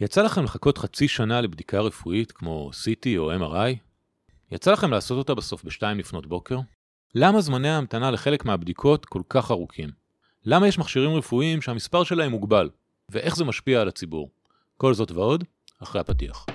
יצא לכם לחכות חצי שנה לבדיקה רפואית כמו CT או MRI? יצא לכם לעשות אותה בסוף בשתיים לפנות בוקר? למה זמני ההמתנה לחלק מהבדיקות כל כך ארוכים? למה יש מכשירים רפואיים שהמספר שלהם מוגבל? ואיך זה משפיע על הציבור? כל זאת ועוד, אחרי הפתיח.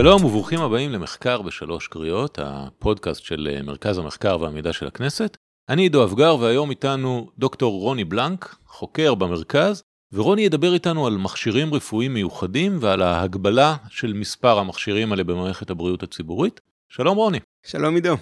שלום וברוכים הבאים למחקר בשלוש קריאות, הפודקאסט של אה, מרכז המחקר והמידע של הכנסת. אני עידו אבגר והיום איתנו דוקטור רוני בלנק, חוקר במרכז, ורוני ידבר איתנו על מכשירים רפואיים מיוחדים ועל ההגבלה של מספר המכשירים האלה במערכת הבריאות הציבורית. שלום רוני. שלום עידו.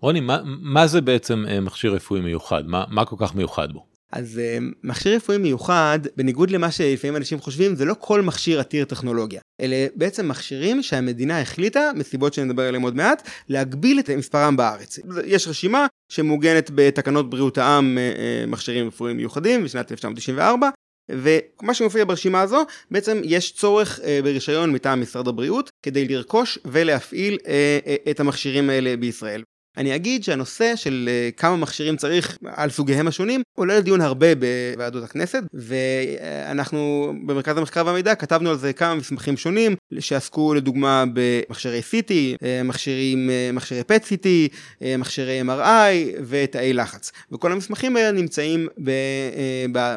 רוני, מה, מה זה בעצם אה, מכשיר רפואי מיוחד? מה, מה כל כך מיוחד בו? אז uh, מכשיר רפואי מיוחד, בניגוד למה שלפעמים אנשים חושבים, זה לא כל מכשיר עתיר טכנולוגיה. אלה בעצם מכשירים שהמדינה החליטה, מסיבות שנדבר עליהם עוד מעט, להגביל את מספרם בארץ. יש רשימה שמעוגנת בתקנות בריאות העם uh, מכשירים רפואיים מיוחדים בשנת 1994. ומה שמופיע ברשימה הזו, בעצם יש צורך uh, ברישיון מטעם משרד הבריאות כדי לרכוש ולהפעיל uh, uh, את המכשירים האלה בישראל. אני אגיד שהנושא של אה, כמה מכשירים צריך על סוגיהם השונים עולה לדיון הרבה בוועדות הכנסת ואנחנו במרכז המחקר והמידע כתבנו על זה כמה מסמכים שונים שעסקו לדוגמה במכשירי CT, אה, מכשירים, אה, מכשירי PET-CT, מכשירי MRI ותאי לחץ וכל המסמכים האלה נמצאים ב,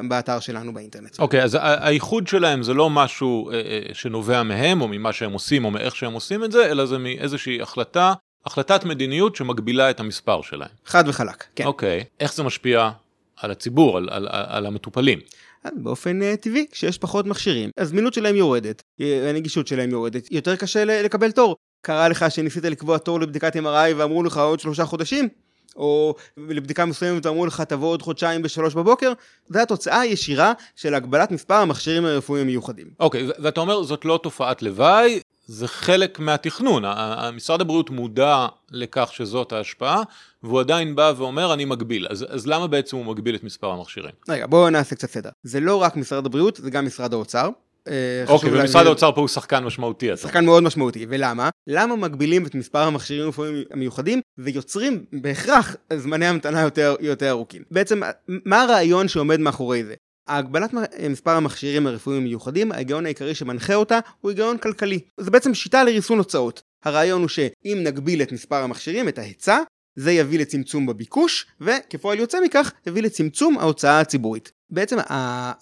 באתר שלנו באינטרנט. אוקיי okay, אז האיחוד שלהם זה לא משהו שנובע מהם או ממה שהם עושים או מאיך שהם עושים את זה אלא זה מאיזושהי החלטה החלטת מדיניות שמגבילה את המספר שלהם. חד וחלק, כן. אוקיי, איך זה משפיע על הציבור, על, על, על המטופלים? באופן uh, טבעי, כשיש פחות מכשירים, הזמינות שלהם יורדת, הנגישות שלהם יורדת, יותר קשה לקבל תור. קרה לך שניסית לקבוע תור לבדיקת MRI ואמרו לך עוד שלושה חודשים? או לבדיקה מסוימת אמרו לך תבוא עוד חודשיים בשלוש בבוקר, זה התוצאה הישירה של הגבלת מספר המכשירים הרפואיים המיוחדים. אוקיי, okay, ואתה אומר זאת לא תופעת לוואי, זה חלק מהתכנון, משרד הבריאות מודע לכך שזאת ההשפעה, והוא עדיין בא ואומר אני מגביל, אז, אז למה בעצם הוא מגביל את מספר המכשירים? רגע בואו נעשה קצת סדר, זה לא רק משרד הבריאות, זה גם משרד האוצר. אה, אוקיי, ומשרד האוצר פה הוא שחקן משמעותי. שחקן מאוד משמעותי, ולמה? למה מגבילים את מספר המכשירים הרפואיים המיוחדים ויוצרים בהכרח זמני המתנה יותר, יותר ארוכים? בעצם, מה הרעיון שעומד מאחורי זה? הגבלת מספר המכשירים הרפואיים המיוחדים, ההיגיון העיקרי שמנחה אותה הוא היגיון כלכלי. זה בעצם שיטה לריסון הוצאות. הרעיון הוא שאם נגביל את מספר המכשירים, את ההיצע, זה יביא לצמצום בביקוש, וכפועל יוצא מכך, יביא לצמצום ההוצאה הציבורית. בעצם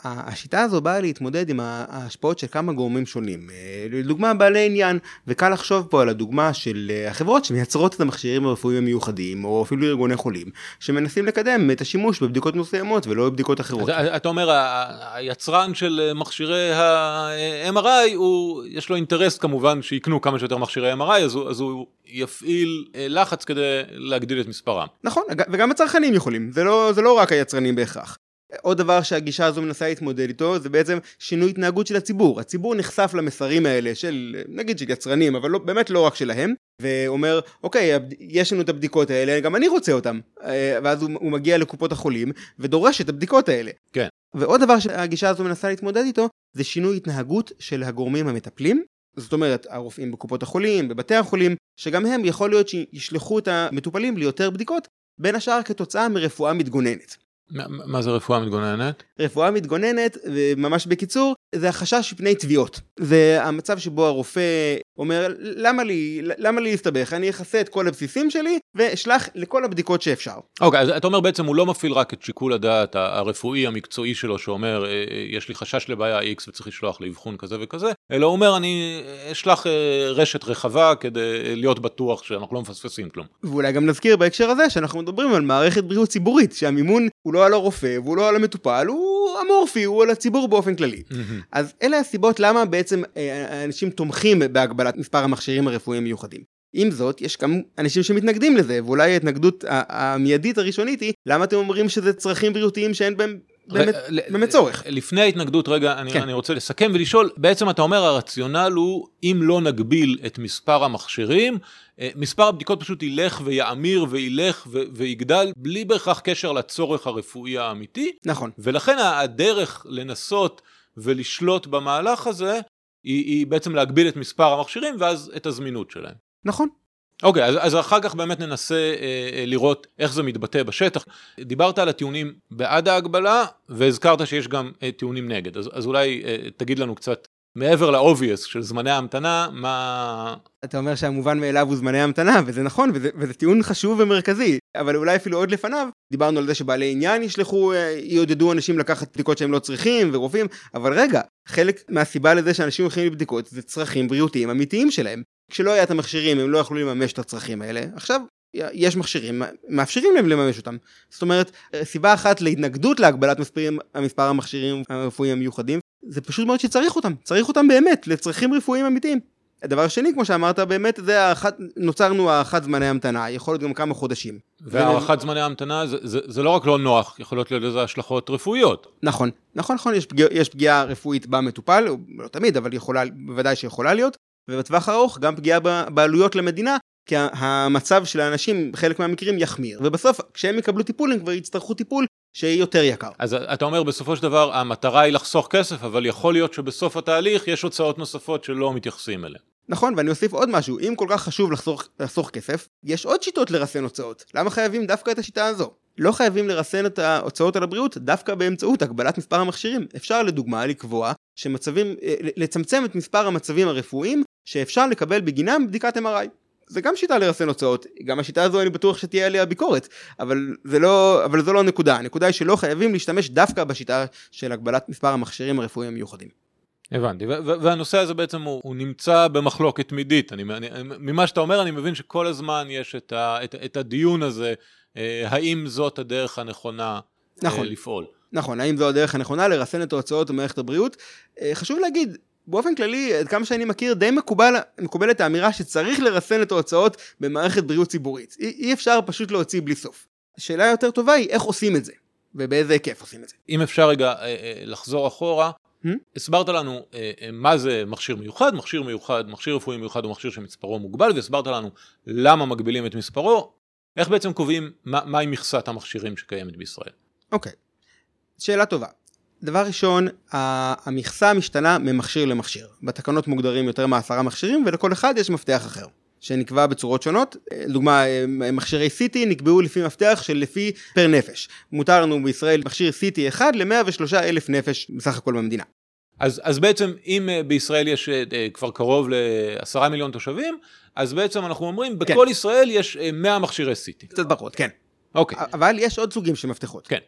השיטה הזו באה להתמודד עם ההשפעות של כמה גורמים שונים. אה, לדוגמה בעלי עניין, וקל לחשוב פה על הדוגמה של אה, החברות שמייצרות את המכשירים הרפואיים המיוחדים, או אפילו ארגוני חולים, שמנסים לקדם את השימוש בבדיקות מסוימות ולא בבדיקות אחרות. אתה אומר היצרן של מכשירי ה-MRI, יש לו אינטרס כמובן שיקנו כמה שיותר מכשירי MRI, אז הוא, יפעיל אה, לחץ כדי להגדיל את מספרם. נכון, וגם הצרכנים יכולים, זה לא, זה לא רק היצרנים בהכרח. עוד דבר שהגישה הזו מנסה להתמודד איתו זה בעצם שינוי התנהגות של הציבור. הציבור נחשף למסרים האלה של נגיד של יצרנים אבל לא, באמת לא רק שלהם ואומר אוקיי יש לנו את הבדיקות האלה גם אני רוצה אותם אה, ואז הוא, הוא מגיע לקופות החולים ודורש את הבדיקות האלה. כן. ועוד דבר שהגישה הזו מנסה להתמודד איתו זה שינוי התנהגות של הגורמים המטפלים זאת אומרת הרופאים בקופות החולים בבתי החולים שגם הם יכול להיות שישלחו את המטופלים ליותר בדיקות בין השאר כתוצאה מרפואה מתגוננת. מה זה רפואה מתגוננת? רפואה מתגוננת, ממש בקיצור, זה החשש מפני תביעות. זה המצב שבו הרופא אומר, למה לי, למה לי להסתבך? אני אכסה את כל הבסיסים שלי ואשלח לכל הבדיקות שאפשר. אוקיי, okay, אז אתה אומר בעצם הוא לא מפעיל רק את שיקול הדעת הרפואי המקצועי שלו, שאומר, אה, אה, יש לי חשש לבעיה X וצריך לשלוח לאבחון כזה וכזה, אלא הוא אומר, אני אשלח אה, רשת רחבה כדי להיות בטוח שאנחנו לא מפספסים כלום. ואולי גם נזכיר בהקשר הזה שאנחנו מדברים על מערכת בריאות ציבורית, שהמימון הוא לא על הרופא והוא לא על המטופל, הוא אמורפי, הוא על הציבור באופן כללי. אז אלה הסיבות למה בעצם אנשים תומכים בהגבלת מספר המכשירים הרפואיים המיוחדים. עם זאת, יש גם אנשים שמתנגדים לזה, ואולי ההתנגדות המיידית הראשונית היא, למה אתם אומרים שזה צרכים בריאותיים שאין בהם באמת, באמת צורך. לפני ההתנגדות, רגע, אני, כן. אני רוצה לסכם ולשאול, בעצם אתה אומר הרציונל הוא, אם לא נגביל את מספר המכשירים, אה, מספר הבדיקות פשוט ילך ויאמיר וילך ו- ויגדל, בלי בהכרח קשר לצורך הרפואי האמיתי. נכון. ולכן הדרך לנסות ולשלוט במהלך הזה, היא, היא בעצם להגביל את מספר המכשירים ואז את הזמינות שלהם. נכון. אוקיי, okay, אז, אז אחר כך באמת ננסה אה, אה, לראות איך זה מתבטא בשטח. דיברת על הטיעונים בעד ההגבלה, והזכרת שיש גם אה, טיעונים נגד, אז, אז אולי אה, תגיד לנו קצת מעבר לאובייס של זמני ההמתנה, מה... אתה אומר שהמובן מאליו הוא זמני המתנה, וזה נכון, וזה, וזה טיעון חשוב ומרכזי, אבל אולי אפילו עוד לפניו, דיברנו על זה שבעלי עניין ישלחו, אה, יעודדו אנשים לקחת בדיקות שהם לא צריכים, ורופאים, אבל רגע, חלק מהסיבה לזה שאנשים הולכים לבדיקות זה צרכים בריאותיים אמיתיים שלהם. כשלא היה את המכשירים הם לא יכלו לממש את הצרכים האלה, עכשיו יש מכשירים, מאפשרים להם לממש אותם. זאת אומרת, סיבה אחת להתנגדות להגבלת מספרים, המספר המכשירים הרפואיים המיוחדים, זה פשוט מאוד שצריך אותם, צריך אותם באמת, לצרכים רפואיים אמיתיים. הדבר השני, כמו שאמרת, באמת, זה האחת, נוצרנו הארכת זמני המתנה, יכול להיות גם כמה חודשים. והארכת זמני המתנה זה, זה, זה לא רק לא נוח, יכולות להיות לזה השלכות רפואיות. נכון, נכון, נכון, יש, פגיע, יש פגיעה רפואית במטופל, לא תמיד, אבל יכולה, בוודאי שיכולה להיות, ובטווח הארוך גם פגיעה בעלויות למדינה, כי המצב של האנשים בחלק מהמקרים יחמיר, ובסוף כשהם יקבלו טיפול הם כבר יצטרכו טיפול שיהיה יותר יקר. אז אתה אומר בסופו של דבר המטרה היא לחסוך כסף, אבל יכול להיות שבסוף התהליך יש הוצאות נוספות שלא מתייחסים אליהן. נכון, ואני אוסיף עוד משהו, אם כל כך חשוב לחסוך, לחסוך כסף, יש עוד שיטות לרסן הוצאות. למה חייבים דווקא את השיטה הזו? לא חייבים לרסן את ההוצאות על הבריאות דווקא באמצעות הגבלת מספר המכשירים. אפשר לדוגמה לקבוע שמצבים, אה, לצמצם את מספר המצבים הרפואיים שאפשר לקבל בגינם בדיקת MRI. זה גם שיטה לרסן הוצאות, גם השיטה הזו אני בטוח שתהיה עליה ביקורת, אבל זה לא, אבל זו לא הנקודה, הנקודה היא שלא חייבים להשתמש דווקא בשיטה של הגבלת מספר המכשירים הרפואיים המיוחדים. הבנתי, והנושא הזה בעצם הוא, הוא נמצא במחלוקת תמידית, אני, אני, ממה שאתה אומר אני מבין שכל הזמן יש את, ה, את, את הדיון הזה, אה, האם זאת הדרך הנכונה אה, נכון, לפעול. נכון, האם זו הדרך הנכונה לרסן את ההוצאות במערכת הבריאות. אה, חשוב להגיד, באופן כללי, עד כמה שאני מכיר, די מקובל, מקובלת האמירה שצריך לרסן את ההוצאות במערכת בריאות ציבורית. אי, אי אפשר פשוט להוציא בלי סוף. השאלה היותר טובה היא איך עושים את זה, ובאיזה היקף עושים את זה. אם אפשר רגע אה, אה, לחזור אחורה, hmm? הסברת לנו אה, מה זה מכשיר מיוחד, מכשיר מיוחד, מכשיר רפואי מיוחד הוא מכשיר שמספרו מוגבל, והסברת לנו למה מגבילים את מספרו, איך בעצם קובעים מה, מהי מכסת המכשירים שקיימת בישראל. אוקיי, okay. שאלה טובה. דבר ראשון, המכסה משתנה ממכשיר למכשיר. בתקנות מוגדרים יותר מעשרה מכשירים ולכל אחד יש מפתח אחר. שנקבע בצורות שונות, לדוגמה מכשירי CT נקבעו לפי מפתח של לפי פר נפש. מותר לנו בישראל מכשיר CT אחד ל-103 אלף נפש בסך הכל במדינה. אז, אז בעצם אם אה, בישראל יש אה, כבר קרוב לעשרה מיליון תושבים, אז בעצם אנחנו אומרים בכל כן. ישראל יש 100 אה, מכשירי CT. קצת פחות, כן. אוקיי. אבל יש עוד סוגים של מפתחות. כן.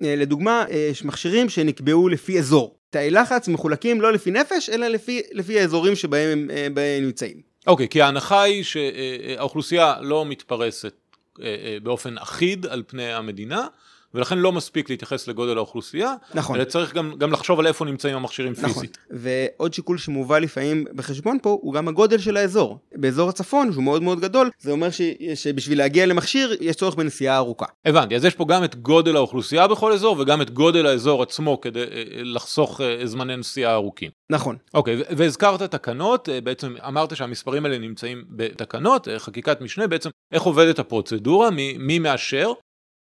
ולדוגמה, יש מכשירים שנקבעו לפי אזור. תאי לחץ מחולקים לא לפי נפש, אלא לפי, לפי האזורים שבהם הם נמצאים. אוקיי, כי ההנחה היא שהאוכלוסייה לא מתפרסת אה, אה, באופן אחיד על פני המדינה, ולכן לא מספיק להתייחס לגודל האוכלוסייה, נכון. אלא צריך גם, גם לחשוב על איפה נמצאים המכשירים נכון. פיזית. ועוד שיקול שמובא לפעמים בחשבון פה, הוא גם הגודל של האזור. באזור הצפון, שהוא מאוד מאוד גדול, זה אומר ש, שבשביל להגיע למכשיר, יש צורך בנסיעה ארוכה. הבנתי, אז יש פה גם את גודל האוכלוסייה בכל אזור, וגם את גודל האזור עצמו, כדי אה, לחסוך אה, זמני נסיעה ארוכים. נכון. אוקיי, והזכרת תקנות, אה, בעצם אמרת שהמספרים האלה נמצאים בתקנות, חקיקת משנה, בעצם איך עובדת הפרוצדורה, מי, מי מאשר,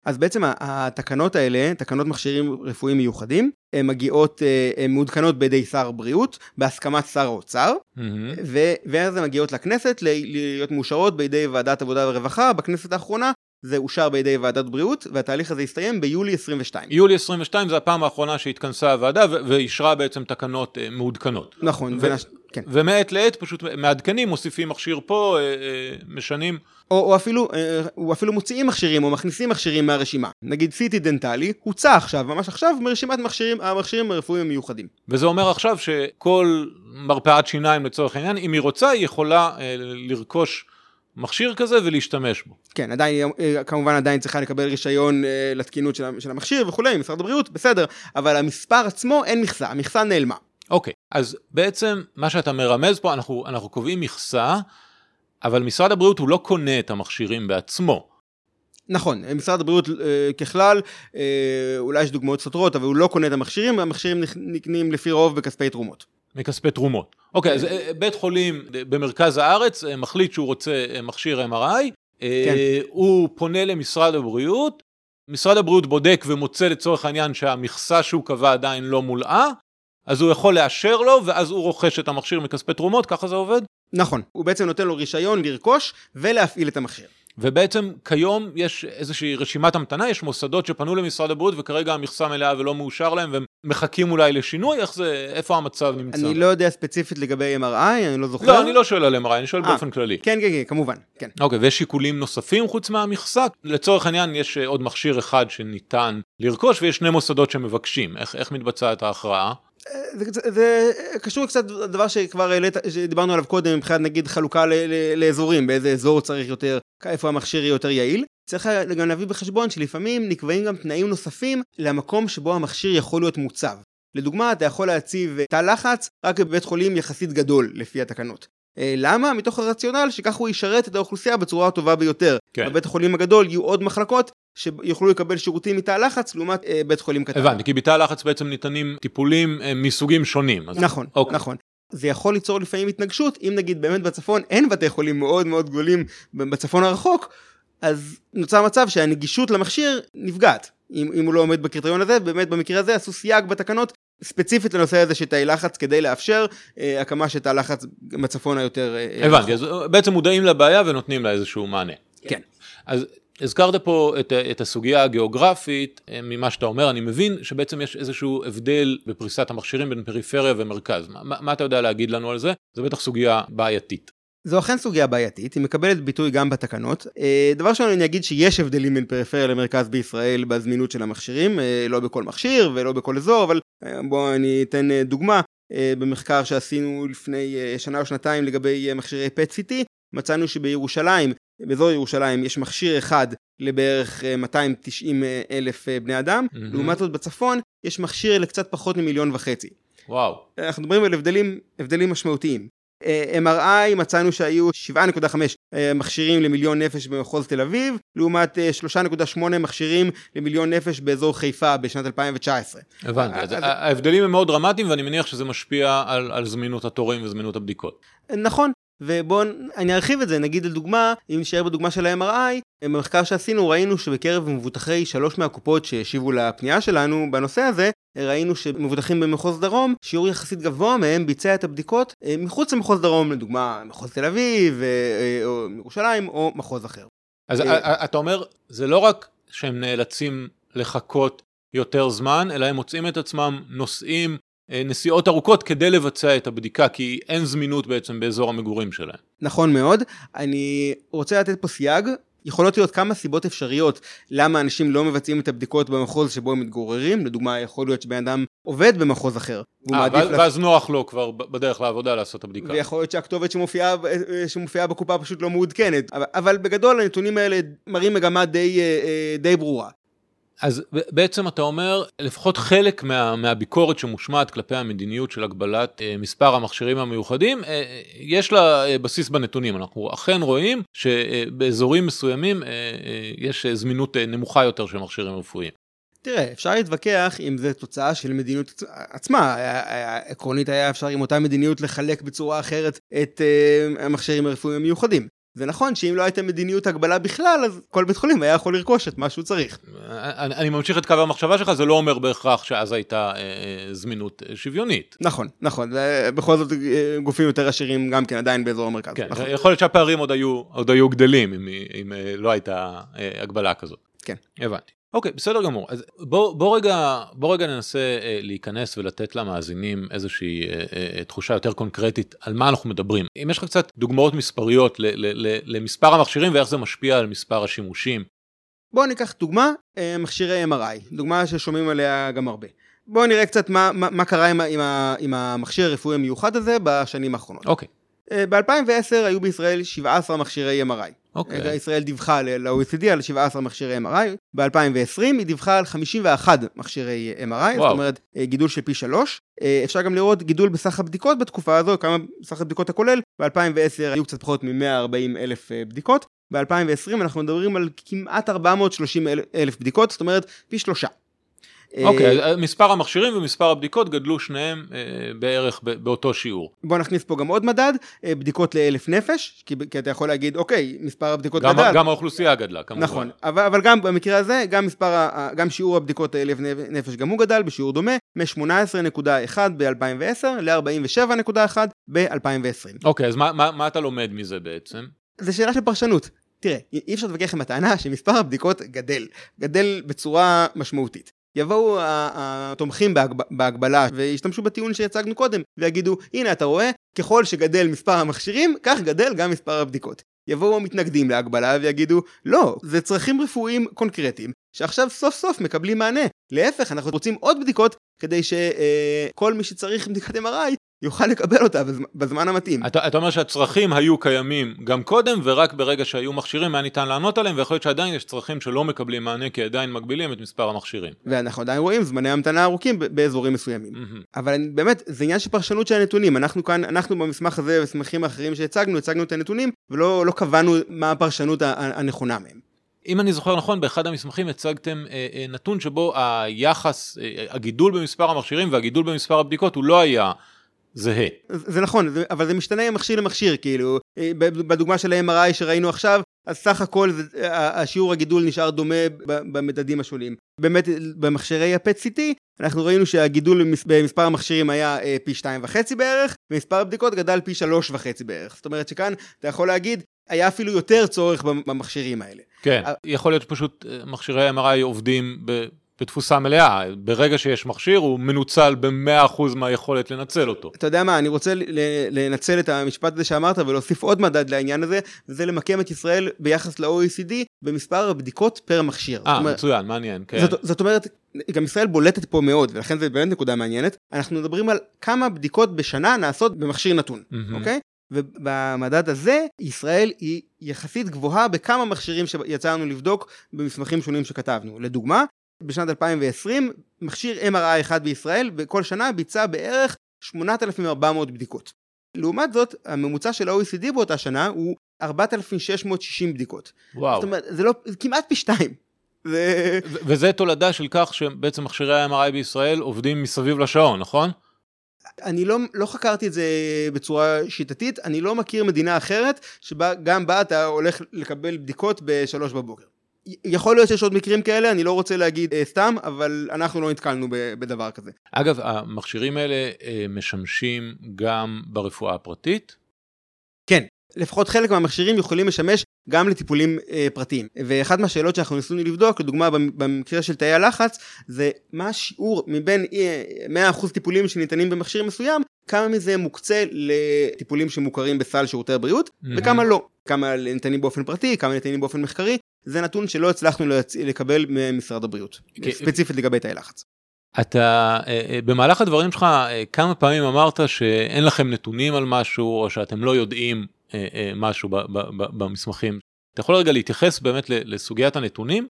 אז בעצם התקנות האלה, תקנות מכשירים רפואיים מיוחדים, הן מגיעות, אה, הן מעודכנות בידי שר הבריאות, בהסכמת שר האוצר, mm-hmm. ואז הן מגיעות לכנסת להיות מאושרות בידי ועדת עבודה ורווחה, בכנסת האחרונה זה אושר בידי ועדת בריאות, והתהליך הזה הסתיים ביולי 22. יולי 22 זה הפעם האחרונה שהתכנסה הוועדה ואישרה בעצם תקנות אה, מעודכנות. נכון. ו- ונש... כן. ומעת לעת פשוט מעדכנים, מוסיפים מכשיר פה, אה, אה, משנים. או, או, אפילו, או אפילו מוציאים מכשירים או מכניסים מכשירים מהרשימה. נגיד CT דנטלי הוצא עכשיו, ממש עכשיו, מרשימת מכשירים, המכשירים הרפואיים המיוחדים. וזה אומר עכשיו שכל מרפאת שיניים לצורך העניין, אם היא רוצה, היא יכולה לרכוש מכשיר כזה ולהשתמש בו. כן, עדיין, אה, כמובן עדיין צריכה לקבל רישיון אה, לתקינות של המכשיר וכולי, משרד הבריאות, בסדר, אבל המספר עצמו אין מכסה, המכסה נעלמה. אוקיי, אז בעצם מה שאתה מרמז פה, אנחנו, אנחנו קובעים מכסה, אבל משרד הבריאות הוא לא קונה את המכשירים בעצמו. נכון, משרד הבריאות אה, ככלל, אה, אולי יש דוגמאות סותרות, אבל הוא לא קונה את המכשירים, המכשירים נקנים לפי רוב בכספי תרומות. מכספי תרומות. אוקיי, אז אה, בית חולים במרכז הארץ אה, מחליט שהוא רוצה אה, מכשיר MRI, כן. הוא פונה למשרד הבריאות, משרד הבריאות בודק ומוצא לצורך העניין שהמכסה שהוא קבע עדיין לא מולאה, אז הוא יכול לאשר לו, ואז הוא רוכש את המכשיר מכספי תרומות, ככה זה עובד? נכון, הוא בעצם נותן לו רישיון לרכוש ולהפעיל את המכשיר. ובעצם כיום יש איזושהי רשימת המתנה, יש מוסדות שפנו למשרד הבריאות וכרגע המכסה מלאה ולא מאושר להם והם מחכים אולי לשינוי, איך זה, איפה המצב נמצא? אני לא יודע ספציפית לגבי MRI, אני לא זוכר. לא, אני לא שואל על MRI, אני שואל אה, באופן כללי. כן, כן, כן, כמובן, כן. אוקיי, ויש שיקולים נוספים חוץ מהמכסה? לצורך העניין יש אה, עוד מכשיר אחד שניתן לרכוש ויש שני מוסדות שמבקשים, איך, איך מתבצעת ההכרעה? זה, זה, זה קשור קצת לדבר שכבר העלית, שדיברנו עליו קודם, מבחינת נגיד חלוקה ל, ל, לאזורים, באיזה אזור צריך יותר, איפה המכשיר יהיה יותר יעיל. צריך גם להביא בחשבון שלפעמים נקבעים גם תנאים נוספים למקום שבו המכשיר יכול להיות מוצב. לדוגמה, אתה יכול להציב תא לחץ רק בבית חולים יחסית גדול, לפי התקנות. אה, למה? מתוך הרציונל שכך הוא ישרת את האוכלוסייה בצורה הטובה ביותר. כן. בבית החולים הגדול יהיו עוד מחלקות שיוכלו לקבל שירותים מתא לחץ לעומת אה, בית חולים קטן. הבנתי, כי בתא לחץ בעצם ניתנים טיפולים אה, מסוגים שונים. אז... נכון, אוקיי. נכון. זה יכול ליצור לפעמים התנגשות, אם נגיד באמת בצפון אין בתי חולים מאוד מאוד גדולים בצפון הרחוק, אז נוצר מצב שהנגישות למכשיר נפגעת. אם, אם הוא לא עומד בקריטריון הזה, באמת במקרה הזה עשו סייג בתקנות ספציפית לנושא הזה של תאי לחץ כדי לאפשר אה, הקמה של תא לחץ בצפון היותר... אה, הבנתי, אז בעצם מודעים לבעיה ונותנים לה איזשהו מענה. כן. אז הזכרת פה את, את הסוגיה הגיאוגרפית, אה, ממה שאתה אומר, אני מבין שבעצם יש איזשהו הבדל בפריסת המכשירים בין פריפריה ומרכז. מה, מה אתה יודע להגיד לנו על זה? זו בטח סוגיה בעייתית. זו אכן סוגיה בעייתית, היא מקבלת ביטוי גם בתקנות. אה, דבר ראשון אני אגיד שיש הבדלים בין פריפריה למרכז בישראל בזמינות של המכשירים, אה, לא בכל מכשיר ולא בכל אזור, אבל בואו אני אתן דוגמה. במחקר שעשינו לפני שנה או שנתיים לגבי מכשירי PET-CT, מצאנו שבירושלים באזור ירושלים יש מכשיר אחד לבערך 290 אה, אלף אה, בני אדם, mm-hmm. לעומת זאת בצפון יש מכשיר לקצת פחות ממיליון וחצי. וואו. אנחנו מדברים על הבדלים, הבדלים משמעותיים. אה, MRI מצאנו שהיו 7.5 מכשירים למיליון נפש במחוז תל אביב, לעומת 3.8 מכשירים למיליון נפש באזור חיפה בשנת 2019. הבנתי, אז ההבדלים הם מאוד דרמטיים ואני מניח שזה משפיע על, על זמינות התורים וזמינות הבדיקות. נכון, ובואו אני ארחיב את זה, נגיד לדוגמה, אם נשאר בדוגמה של ה-MRI, במחקר שעשינו ראינו שבקרב מבוטחי שלוש מהקופות שהשיבו לפנייה שלנו בנושא הזה, ראינו שמבוטחים במחוז דרום, שיעור יחסית גבוה מהם ביצע את הבדיקות אה, מחוץ למחוז דרום, לדוגמה מחוז תל אביב, אה, אה, או ירושלים, או מחוז אחר. אז אתה אומר, זה לא רק שהם נאלצים לחכות יותר זמן, אלא הם מוצאים את עצמם נוסעים נסיעות ארוכות כדי לבצע את הבדיקה, כי אין זמינות בעצם באזור המגורים שלהם. נכון מאוד. אני רוצה לתת פה סייג. יכולות להיות כמה סיבות אפשריות למה אנשים לא מבצעים את הבדיקות במחוז שבו הם מתגוררים, לדוגמה יכול להיות שבן אדם עובד במחוז אחר. 아, אה, ואז, ואז נוח לו כבר בדרך לעבודה לעשות את הבדיקה. ויכול להיות שהכתובת שמופיעה, אה, שמופיעה בקופה פשוט לא מעודכנת, אבל, אבל בגדול הנתונים האלה מראים מגמה די, די ברורה. אז בעצם אתה אומר, לפחות חלק מה, מהביקורת שמושמעת כלפי המדיניות של הגבלת אה, מספר המכשירים המיוחדים, אה, יש לה אה, בסיס בנתונים. אנחנו אכן רואים שבאזורים מסוימים אה, אה, יש זמינות אה, נמוכה יותר של מכשירים רפואיים. תראה, אפשר להתווכח אם זה תוצאה של מדיניות עצמה. עקרונית היה אפשר עם אותה מדיניות לחלק בצורה אחרת את אה, המכשירים הרפואיים המיוחדים. זה נכון שאם לא הייתה מדיניות הגבלה בכלל, אז כל בית חולים היה יכול לרכוש את מה שהוא צריך. אני, אני ממשיך את קו המחשבה שלך, זה לא אומר בהכרח שאז הייתה אה, אה זמינות אה, שוויונית. נכון, נכון, בכל זאת אה, גופים יותר עשירים גם כן עדיין באזור המרכז. כן, נכון. יכול להיות שהפערים עוד היו, עוד היו גדלים אם, אם לא הייתה אה, הגבלה כזאת. כן. הבנתי. אוקיי, בסדר גמור. אז בוא, בוא, רגע, בוא רגע ננסה אה, להיכנס ולתת למאזינים איזושהי אה, אה, תחושה יותר קונקרטית על מה אנחנו מדברים. אם יש לך קצת דוגמאות מספריות ל, ל, ל, למספר המכשירים ואיך זה משפיע על מספר השימושים. בואו ניקח דוגמה, אה, מכשירי MRI, דוגמה ששומעים עליה גם הרבה. בואו נראה קצת מה, מה, מה קרה עם, עם, עם המכשיר הרפואי המיוחד הזה בשנים האחרונות. אוקיי. אה, ב-2010 היו בישראל 17 מכשירי MRI. אוקיי. Okay. ישראל דיווחה ל-OECD על 17 מכשירי MRI, ב-2020 היא דיווחה על 51 מכשירי MRI, וואו. זאת אומרת אה, גידול של פי שלוש. אה, אפשר גם לראות גידול בסך הבדיקות בתקופה הזו, כמה סך הבדיקות הכולל, ב-2010 היו קצת פחות מ-140 אלף אה, בדיקות, ב-2020 אנחנו מדברים על כמעט 430 אלף בדיקות, זאת אומרת פי שלושה. אוקיי, okay, מספר המכשירים ומספר הבדיקות גדלו שניהם אה, בערך באותו שיעור. בוא נכניס פה גם עוד מדד, אה, בדיקות לאלף נפש, כי, כי אתה יכול להגיד, אוקיי, מספר הבדיקות גם, גדל. גם האוכלוסייה גדלה, כמובן. נכון, אבל, אבל גם במקרה הזה, גם, מספר, גם שיעור הבדיקות לאלף נפש גם הוא גדל בשיעור דומה, מ-18.1 ב-2010 ל-47.1 ב-2020. אוקיי, אז מה, מה, מה אתה לומד מזה בעצם? זה שאלה של פרשנות. תראה, אי אפשר להתווכח עם הטענה שמספר הבדיקות גדל, גדל בצורה משמעותית. יבואו התומכים בהגבלה וישתמשו בטיעון שהצגנו קודם ויגידו הנה אתה רואה ככל שגדל מספר המכשירים כך גדל גם מספר הבדיקות. יבואו המתנגדים להגבלה ויגידו לא זה צרכים רפואיים קונקרטיים שעכשיו סוף סוף מקבלים מענה להפך אנחנו רוצים עוד בדיקות כדי שכל אה, מי שצריך בדיקת MRI יוכל לקבל אותה בזמן המתאים. אתה, אתה אומר שהצרכים היו קיימים גם קודם ורק ברגע שהיו מכשירים היה ניתן לענות עליהם ויכול להיות שעדיין יש צרכים שלא מקבלים מענה כי עדיין מגבילים את מספר המכשירים. ואנחנו עדיין רואים זמני המתנה ארוכים באזורים מסוימים. Mm-hmm. אבל באמת זה עניין של פרשנות של הנתונים אנחנו כאן אנחנו במסמך הזה ומסמכים אחרים שהצגנו הצגנו את הנתונים ולא לא קבענו מה הפרשנות הנכונה מהם. אם אני זוכר נכון, באחד המסמכים הצגתם אה, אה, נתון שבו היחס, אה, הגידול במספר המכשירים והגידול במספר הבדיקות הוא לא היה זהה. זה נכון, זה, אבל זה משתנה ממכשיר למכשיר, כאילו, אה, בדוגמה של ה-MRI שראינו עכשיו, אז סך הכל זה, השיעור הגידול נשאר דומה במדדים השונים. באמת, במכשירי ה-PET-CT, אנחנו ראינו שהגידול במספר המכשירים היה אה, פי שתיים וחצי בערך, ומספר הבדיקות גדל פי שלוש וחצי בערך. זאת אומרת שכאן אתה יכול להגיד, היה אפילו יותר צורך במכשירים האלה. כן, יכול להיות פשוט אה, מכשירי MRI עובדים בתפוסה מלאה, ברגע שיש מכשיר הוא מנוצל ב-100% מהיכולת לנצל אותו. אתה יודע מה, אני רוצה לנצל את המשפט הזה שאמרת ולהוסיף עוד מדד לעניין הזה, וזה למקם את ישראל ביחס ל-OECD במספר הבדיקות פר מכשיר. אה, מצוין, מעניין, כן. זאת, זאת אומרת, גם ישראל בולטת פה מאוד, ולכן זה באמת נקודה מעניינת. אנחנו מדברים על כמה בדיקות בשנה נעשות במכשיר נתון, mm-hmm. אוקיי? ובמדד הזה ישראל היא יחסית גבוהה בכמה מכשירים שיצא לנו לבדוק במסמכים שונים שכתבנו. לדוגמה, בשנת 2020 מכשיר MRI אחד בישראל בכל שנה ביצע בערך 8,400 בדיקות. לעומת זאת הממוצע של ה-OECD באותה שנה הוא 4,660 בדיקות. וואו. זאת אומרת זה לא, זה כמעט פי שתיים. ו... וזה תולדה של כך שבעצם מכשירי ה-MRI בישראל עובדים מסביב לשעון, נכון? אני לא, לא חקרתי את זה בצורה שיטתית, אני לא מכיר מדינה אחרת שבה גם בה אתה הולך לקבל בדיקות בשלוש בבוקר. יכול להיות שיש עוד מקרים כאלה, אני לא רוצה להגיד אה, סתם, אבל אנחנו לא נתקלנו בדבר כזה. אגב, המכשירים האלה אה, משמשים גם ברפואה הפרטית? כן, לפחות חלק מהמכשירים יכולים לשמש גם לטיפולים אה, פרטיים. ואחת מהשאלות שאנחנו ניסינו לבדוק, לדוגמה במקרה של תאי הלחץ, זה מה השיעור מבין 100% טיפולים שניתנים במכשיר מסוים, כמה מזה מוקצה לטיפולים שמוכרים בסל שירותי הבריאות, mm-hmm. וכמה לא. כמה ניתנים באופן פרטי, כמה ניתנים באופן מחקרי, זה נתון שלא הצלחנו לקבל ממשרד הבריאות, okay. ספציפית לגבי תאי לחץ. אתה אה, במהלך הדברים שלך אה, כמה פעמים אמרת שאין לכם נתונים על משהו או שאתם לא יודעים משהו במסמכים. אתה יכול רגע להתייחס באמת לסוגיית הנתונים?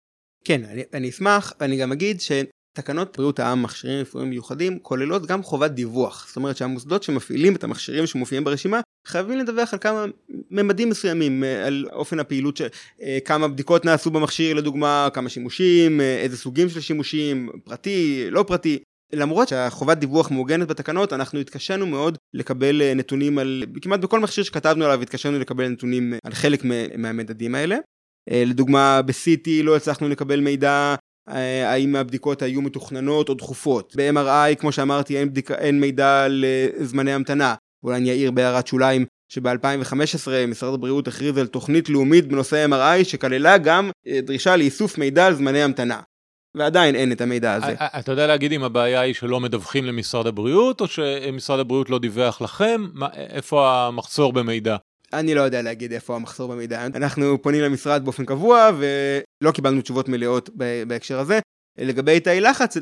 כן, אני, אני אשמח, ואני גם אגיד ש... תקנות בריאות העם מכשירים רפואיים מיוחדים כוללות גם חובת דיווח. זאת אומרת שהמוסדות שמפעילים את המכשירים שמופיעים ברשימה חייבים לדווח על כמה ממדים מסוימים אה, על אופן הפעילות של אה, כמה בדיקות נעשו במכשיר לדוגמה כמה שימושים אה, איזה סוגים של שימושים פרטי לא פרטי. למרות שהחובת דיווח מעוגנת בתקנות אנחנו התקשינו מאוד לקבל נתונים על כמעט בכל מכשיר שכתבנו עליו התקשינו לקבל נתונים על חלק מהמדדים האלה. לדוגמה ב-CT לא הצלחנו לקבל מידע האם הבדיקות היו מתוכננות או דחופות. ב-MRI, כמו שאמרתי, אין, בדיק... אין מידע על זמני המתנה. אולי אני אעיר בהערת שוליים שב-2015 משרד הבריאות הכריז על תוכנית לאומית בנושא MRI שכללה גם אה, דרישה לאיסוף מידע על זמני המתנה. ועדיין אין את המידע הזה. אה, אתה יודע להגיד אם הבעיה היא שלא מדווחים למשרד הבריאות או שמשרד הבריאות לא דיווח לכם? איפה המחסור במידע? אני לא יודע להגיד איפה המחסור במידע. אנחנו פונים למשרד באופן קבוע ולא קיבלנו תשובות מלאות בהקשר הזה. לגבי תאי לחץ,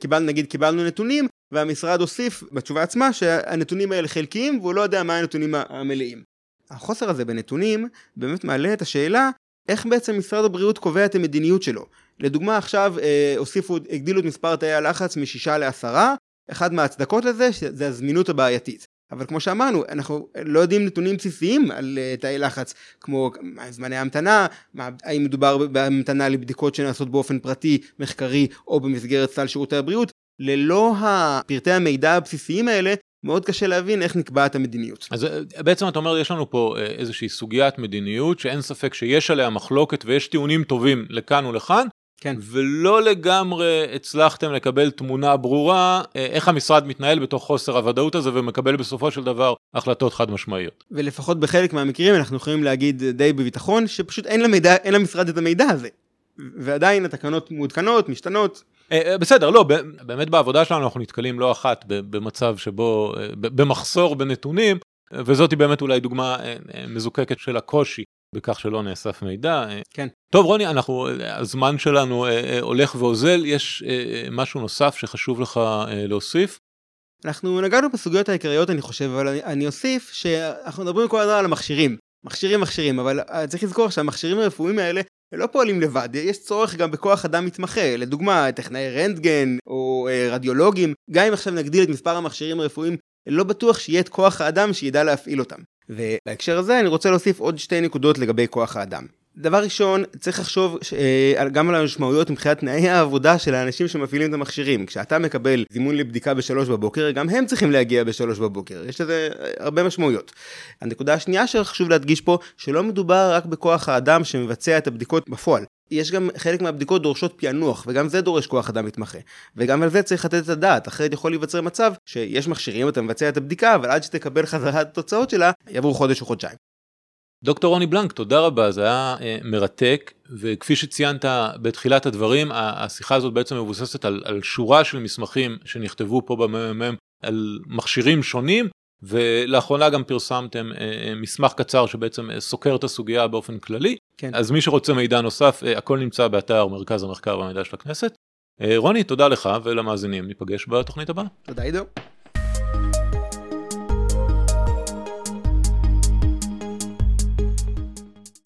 קיבלנו, נגיד קיבלנו נתונים והמשרד הוסיף בתשובה עצמה שהנתונים האלה חלקיים והוא לא יודע מה הנתונים המלאים. החוסר הזה בנתונים באמת מעלה את השאלה איך בעצם משרד הבריאות קובע את המדיניות שלו. לדוגמה עכשיו אה, הוסיפו, הגדילו את מספר תאי הלחץ משישה לעשרה, אחד מההצדקות לזה זה הזמינות הבעייתית. אבל כמו שאמרנו, אנחנו לא יודעים נתונים בסיסיים על uh, תאי לחץ, כמו זמני המתנה, מה, האם מדובר בהמתנה לבדיקות שנעשות באופן פרטי, מחקרי, או במסגרת סל שירותי הבריאות, ללא הפרטי המידע הבסיסיים האלה, מאוד קשה להבין איך נקבעת המדיניות. אז אה, בעצם אתה אומר יש לנו פה אה, איזושהי סוגיית מדיניות שאין ספק שיש עליה מחלוקת ויש טיעונים טובים לכאן ולכאן, כן. ולא לגמרי הצלחתם לקבל תמונה ברורה אה, איך המשרד מתנהל בתוך חוסר הוודאות הזה ומקבל בסופו של דבר החלטות חד משמעיות. ולפחות בחלק מהמקרים אנחנו יכולים להגיד די בביטחון שפשוט אין למידע, אין למשרד את המידע הזה. ועדיין התקנות מעודכנות, משתנות. אה, בסדר, לא, באמת בעבודה שלנו אנחנו נתקלים לא אחת במצב שבו, במחסור בנתונים, וזאת באמת אולי דוגמה מזוקקת של הקושי בכך שלא נאסף מידע. כן. טוב רוני, אנחנו, הזמן שלנו אה, אה, הולך ואוזל, יש אה, משהו נוסף שחשוב לך להוסיף? אנחנו נגענו בסוגיות העיקריות אני חושב, אבל אני, אני אוסיף שאנחנו מדברים כל הזמן על המכשירים. מכשירים מכשירים, אבל צריך לזכור שהמכשירים הרפואיים האלה לא פועלים לבד, יש צורך גם בכוח אדם מתמחה, לדוגמה טכנאי רנטגן או רדיולוגים, גם אם עכשיו נגדיל את מספר המכשירים הרפואיים, לא בטוח שיהיה את כוח האדם שידע להפעיל אותם. ובהקשר הזה אני רוצה להוסיף עוד שתי נקודות לגבי כוח האדם. דבר ראשון, צריך לחשוב אה, גם על המשמעויות מבחינת תנאי העבודה של האנשים שמפעילים את המכשירים. כשאתה מקבל זימון לבדיקה בשלוש בבוקר, גם הם צריכים להגיע בשלוש בבוקר. יש לזה אה, הרבה משמעויות. הנקודה השנייה שחשוב להדגיש פה, שלא מדובר רק בכוח האדם שמבצע את הבדיקות בפועל. יש גם חלק מהבדיקות דורשות פענוח, וגם זה דורש כוח אדם מתמחה. וגם על זה צריך לתת את הדעת, אחרת יכול להיווצר מצב שיש מכשירים, אתה מבצע את הבדיקה, אבל עד שתקבל חזרה את התוצאות שלה, יעברו חודש או חודשיים. דוקטור רוני בלנק, תודה רבה, זה היה אה, מרתק, וכפי שציינת בתחילת הדברים, השיחה הזאת בעצם מבוססת על, על שורה של מסמכים שנכתבו פה בממ"מ על מכשירים שונים, ולאחרונה גם פרסמתם אה, אה, מסמך קצר שבעצם אה, סוקר את הסוגיה באופן כללי. כן. אז מי שרוצה מידע נוסף, הכל נמצא באתר מרכז המחקר והמידע של הכנסת. רוני, תודה לך ולמאזינים, ניפגש בתוכנית הבאה. תודה עידו.